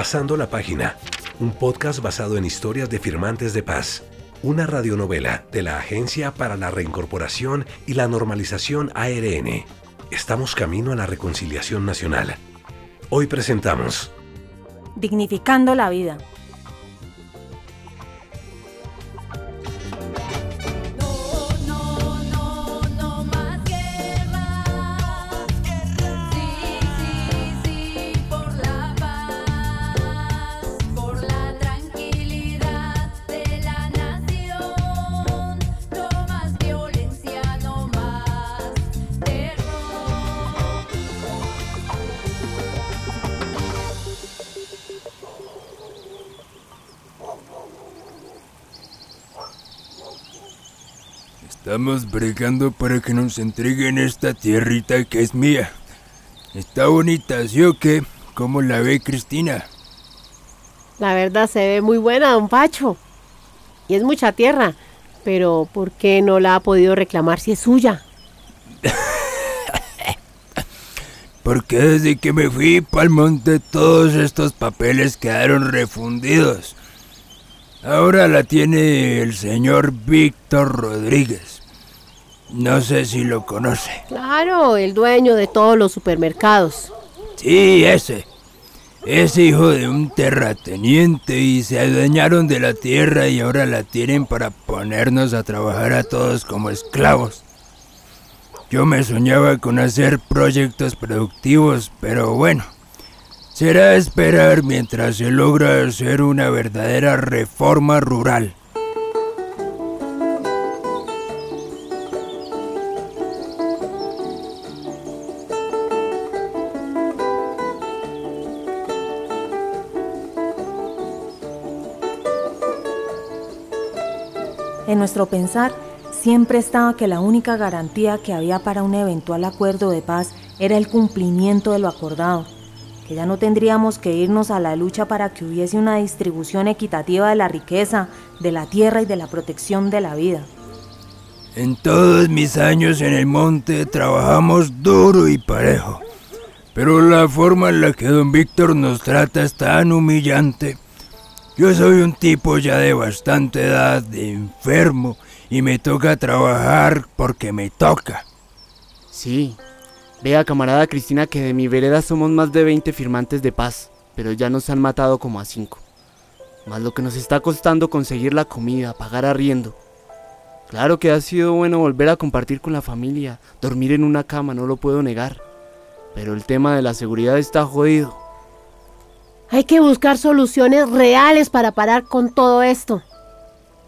Pasando la página, un podcast basado en historias de firmantes de paz, una radionovela de la Agencia para la Reincorporación y la Normalización ARN. Estamos camino a la reconciliación nacional. Hoy presentamos Dignificando la vida, Estamos bregando para que nos entreguen esta tierrita que es mía. Está bonita, ¿sí o qué? ¿Cómo la ve Cristina? La verdad se ve muy buena, don Pacho. Y es mucha tierra. Pero ¿por qué no la ha podido reclamar si es suya? Porque desde que me fui pa'l monte todos estos papeles quedaron refundidos. Ahora la tiene el señor Víctor Rodríguez. No sé si lo conoce. Claro, el dueño de todos los supermercados. Sí, ese. Es hijo de un terrateniente y se adueñaron de la tierra y ahora la tienen para ponernos a trabajar a todos como esclavos. Yo me soñaba con hacer proyectos productivos, pero bueno, será esperar mientras se logra hacer una verdadera reforma rural. En nuestro pensar siempre estaba que la única garantía que había para un eventual acuerdo de paz era el cumplimiento de lo acordado, que ya no tendríamos que irnos a la lucha para que hubiese una distribución equitativa de la riqueza, de la tierra y de la protección de la vida. En todos mis años en el monte trabajamos duro y parejo, pero la forma en la que don Víctor nos trata es tan humillante yo soy un tipo ya de bastante edad, de enfermo, y me toca trabajar porque me toca. Sí. Vea, camarada Cristina, que de mi vereda somos más de 20 firmantes de paz, pero ya nos han matado como a 5. Más lo que nos está costando conseguir la comida, pagar arriendo. Claro que ha sido bueno volver a compartir con la familia, dormir en una cama, no lo puedo negar. Pero el tema de la seguridad está jodido. Hay que buscar soluciones reales para parar con todo esto.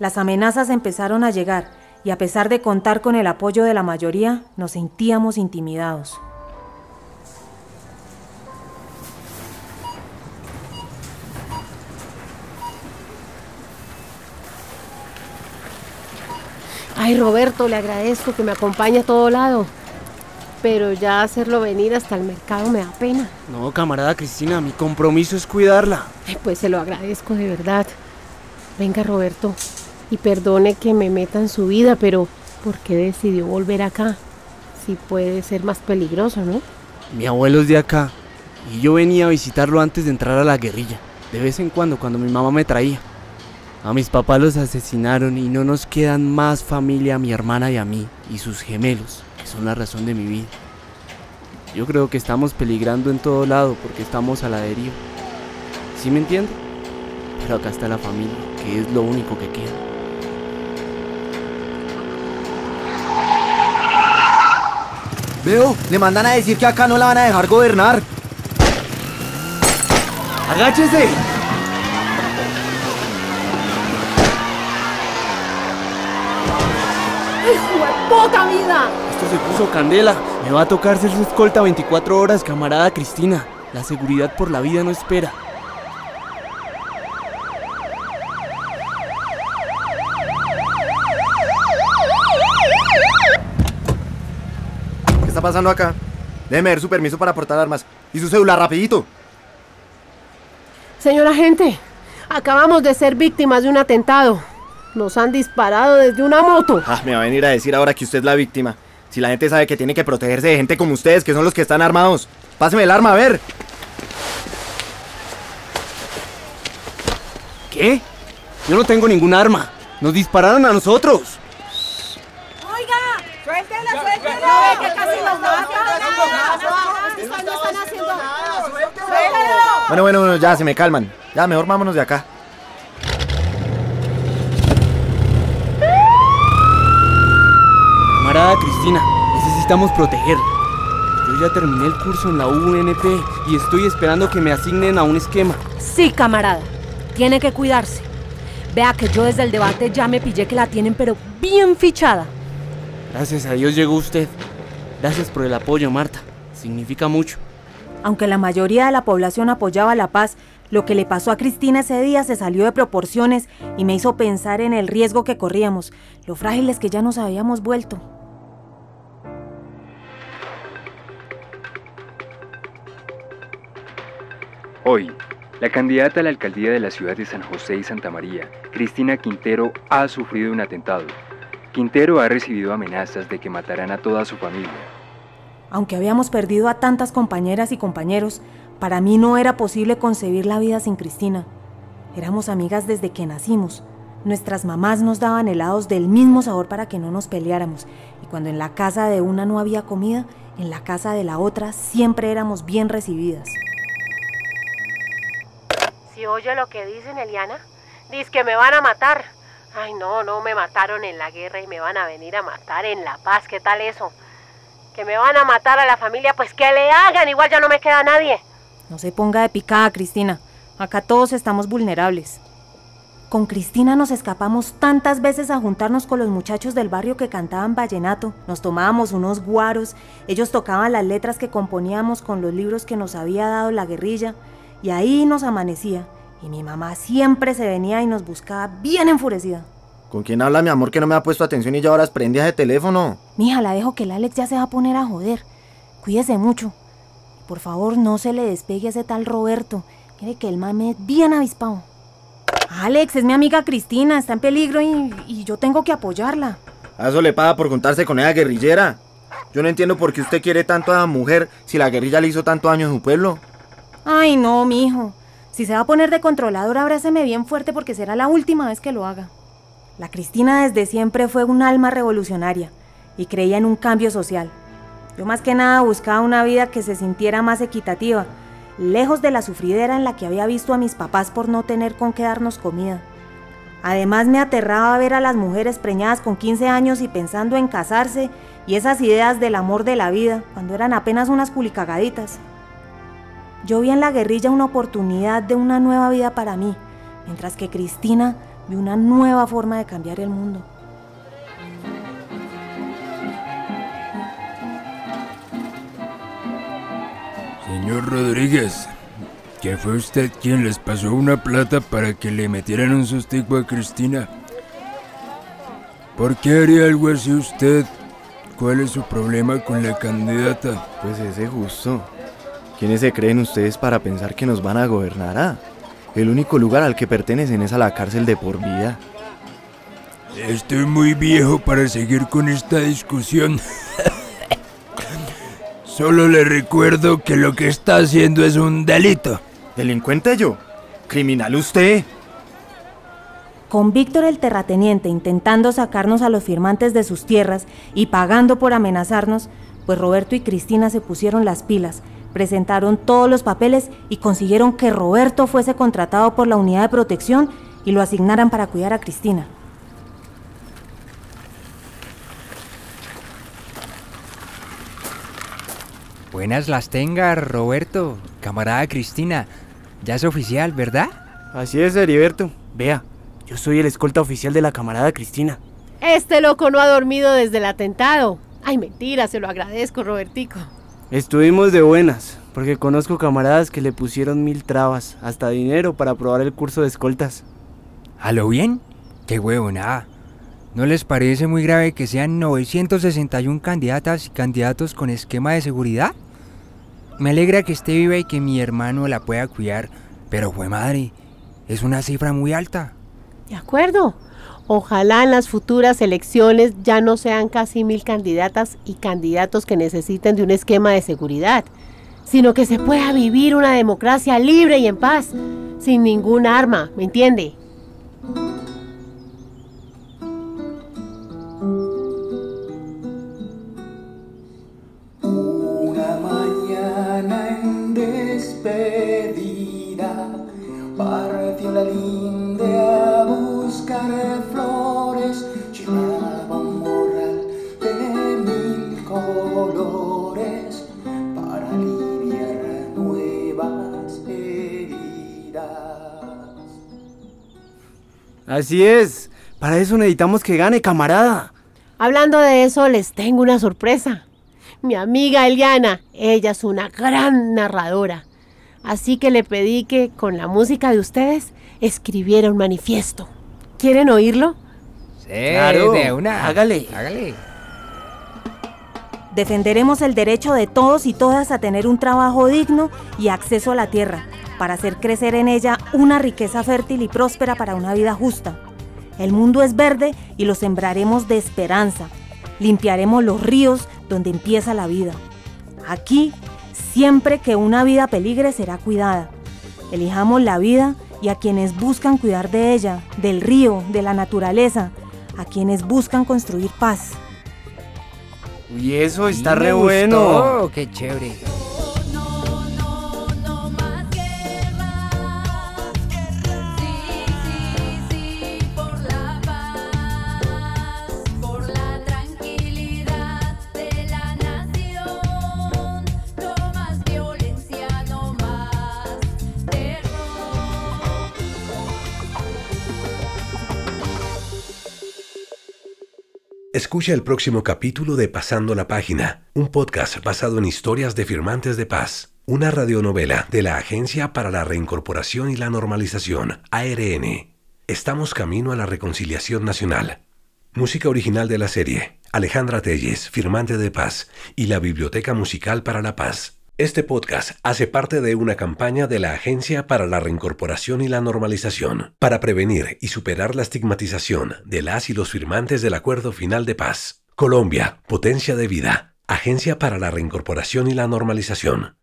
Las amenazas empezaron a llegar y a pesar de contar con el apoyo de la mayoría, nos sentíamos intimidados. Ay, Roberto, le agradezco que me acompañe a todo lado pero ya hacerlo venir hasta el mercado me da pena. No, camarada Cristina, mi compromiso es cuidarla. pues se lo agradezco de verdad. Venga, Roberto, y perdone que me meta en su vida, pero ¿por qué decidió volver acá? Si puede ser más peligroso, ¿no? Mi abuelo es de acá, y yo venía a visitarlo antes de entrar a la guerrilla, de vez en cuando, cuando mi mamá me traía. A mis papás los asesinaron y no nos quedan más familia a mi hermana y a mí, y sus gemelos son la razón de mi vida. Yo creo que estamos peligrando en todo lado porque estamos a la deriva. ¿Sí me entiende? Pero acá está la familia, que es lo único que queda. Veo, le mandan a decir que acá no la van a dejar gobernar. ¡Agáchese! Puta vida! se puso candela. Me va a tocar ser su escolta 24 horas, camarada Cristina. La seguridad por la vida no espera. ¿Qué está pasando acá? Déjeme ver su permiso para portar armas. Y su cédula, rapidito. Señor agente, acabamos de ser víctimas de un atentado. Nos han disparado desde una moto. Ah, me va a venir a decir ahora que usted es la víctima. Si la gente sabe que tiene que protegerse de gente como ustedes, que son los que están armados. Páseme el arma, a ver. ¿Qué? Yo no tengo ningún arma. Nos dispararon a nosotros. Bueno, bueno, bueno, ya, se me calman. Ya, mejor vámonos de acá. Camarada Cristina, necesitamos protegerla. Yo ya terminé el curso en la UNP y estoy esperando que me asignen a un esquema. Sí, camarada. Tiene que cuidarse. Vea que yo desde el debate ya me pillé que la tienen, pero bien fichada. Gracias a Dios llegó usted. Gracias por el apoyo, Marta. Significa mucho. Aunque la mayoría de la población apoyaba la paz, lo que le pasó a Cristina ese día se salió de proporciones y me hizo pensar en el riesgo que corríamos, lo frágiles que ya nos habíamos vuelto. Hoy, la candidata a la alcaldía de la ciudad de San José y Santa María, Cristina Quintero, ha sufrido un atentado. Quintero ha recibido amenazas de que matarán a toda su familia. Aunque habíamos perdido a tantas compañeras y compañeros, para mí no era posible concebir la vida sin Cristina. Éramos amigas desde que nacimos. Nuestras mamás nos daban helados del mismo sabor para que no nos peleáramos. Y cuando en la casa de una no había comida, en la casa de la otra siempre éramos bien recibidas. Si oye lo que dicen, Eliana, dice que me van a matar. Ay, no, no me mataron en la guerra y me van a venir a matar en la paz. ¿Qué tal eso? Que me van a matar a la familia, pues que le hagan, igual ya no me queda nadie. No se ponga de picada, Cristina. Acá todos estamos vulnerables. Con Cristina nos escapamos tantas veces a juntarnos con los muchachos del barrio que cantaban vallenato. Nos tomábamos unos guaros, ellos tocaban las letras que componíamos con los libros que nos había dado la guerrilla, y ahí nos amanecía. Y mi mamá siempre se venía y nos buscaba bien enfurecida. ¿Con quién habla mi amor que no me ha puesto atención y ya ahora prendía de teléfono? Mija, la dejo que el Alex ya se va a poner a joder. Cuídese mucho. Por favor, no se le despegue a ese tal Roberto. Mire que el mame es bien avispado. Alex, es mi amiga Cristina, está en peligro y, y yo tengo que apoyarla. A eso le paga por juntarse con esa guerrillera. Yo no entiendo por qué usted quiere tanto a la mujer si la guerrilla le hizo tanto daño a su pueblo. Ay, no, mijo. Si se va a poner de controlador, abráceme bien fuerte porque será la última vez que lo haga. La Cristina desde siempre fue un alma revolucionaria y creía en un cambio social. Yo más que nada buscaba una vida que se sintiera más equitativa, lejos de la sufridera en la que había visto a mis papás por no tener con qué darnos comida. Además me aterraba ver a las mujeres preñadas con 15 años y pensando en casarse y esas ideas del amor de la vida cuando eran apenas unas culicagaditas. Yo vi en la guerrilla una oportunidad de una nueva vida para mí, mientras que Cristina vio una nueva forma de cambiar el mundo. Señor Rodríguez, ¿que fue usted quien les pasó una plata para que le metieran un sustico a Cristina? ¿Por qué haría algo así usted? ¿Cuál es su problema con la candidata? Pues ese justo. ¿Quiénes se creen ustedes para pensar que nos van a gobernar? Ah, el único lugar al que pertenecen es a la cárcel de por vida. Estoy muy viejo para seguir con esta discusión. Solo le recuerdo que lo que está haciendo es un delito. ¿Delincuente yo? ¿Criminal usted? Con Víctor el terrateniente intentando sacarnos a los firmantes de sus tierras y pagando por amenazarnos, pues Roberto y Cristina se pusieron las pilas, presentaron todos los papeles y consiguieron que Roberto fuese contratado por la unidad de protección y lo asignaran para cuidar a Cristina. Buenas las tenga, Roberto. Camarada Cristina. Ya es oficial, ¿verdad? Así es, Heriberto. Vea, yo soy el escolta oficial de la camarada Cristina. Este loco no ha dormido desde el atentado. Ay, mentira, se lo agradezco, Robertico. Estuvimos de buenas, porque conozco camaradas que le pusieron mil trabas, hasta dinero para probar el curso de escoltas. ¿A lo bien? Qué huevo, nada. ¿No les parece muy grave que sean 961 candidatas y candidatos con esquema de seguridad? Me alegra que esté viva y que mi hermano la pueda cuidar, pero fue madre, es una cifra muy alta. De acuerdo. Ojalá en las futuras elecciones ya no sean casi mil candidatas y candidatos que necesiten de un esquema de seguridad, sino que se pueda vivir una democracia libre y en paz, sin ningún arma, ¿me entiende? Así es. Para eso necesitamos que gane, camarada. Hablando de eso, les tengo una sorpresa. Mi amiga Eliana, ella es una gran narradora. Así que le pedí que con la música de ustedes escribiera un manifiesto. ¿Quieren oírlo? Sí, Claro, de una. hágale. Hágale. Defenderemos el derecho de todos y todas a tener un trabajo digno y acceso a la tierra, para hacer crecer en ella una riqueza fértil y próspera para una vida justa. El mundo es verde y lo sembraremos de esperanza. Limpiaremos los ríos donde empieza la vida. Aquí, siempre que una vida peligre será cuidada. Elijamos la vida y a quienes buscan cuidar de ella, del río, de la naturaleza, a quienes buscan construir paz. Uy, eso está Sí, re bueno. gustó, Qué chévere. Escucha el próximo capítulo de Pasando la Página, un podcast basado en historias de firmantes de paz, una radionovela de la Agencia para la Reincorporación y la Normalización, ARN. Estamos camino a la reconciliación nacional. Música original de la serie, Alejandra Telles, firmante de paz, y la Biblioteca Musical para la Paz. Este podcast hace parte de una campaña de la Agencia para la Reincorporación y la Normalización para prevenir y superar la estigmatización de las y los firmantes del Acuerdo Final de Paz. Colombia, Potencia de Vida, Agencia para la Reincorporación y la Normalización.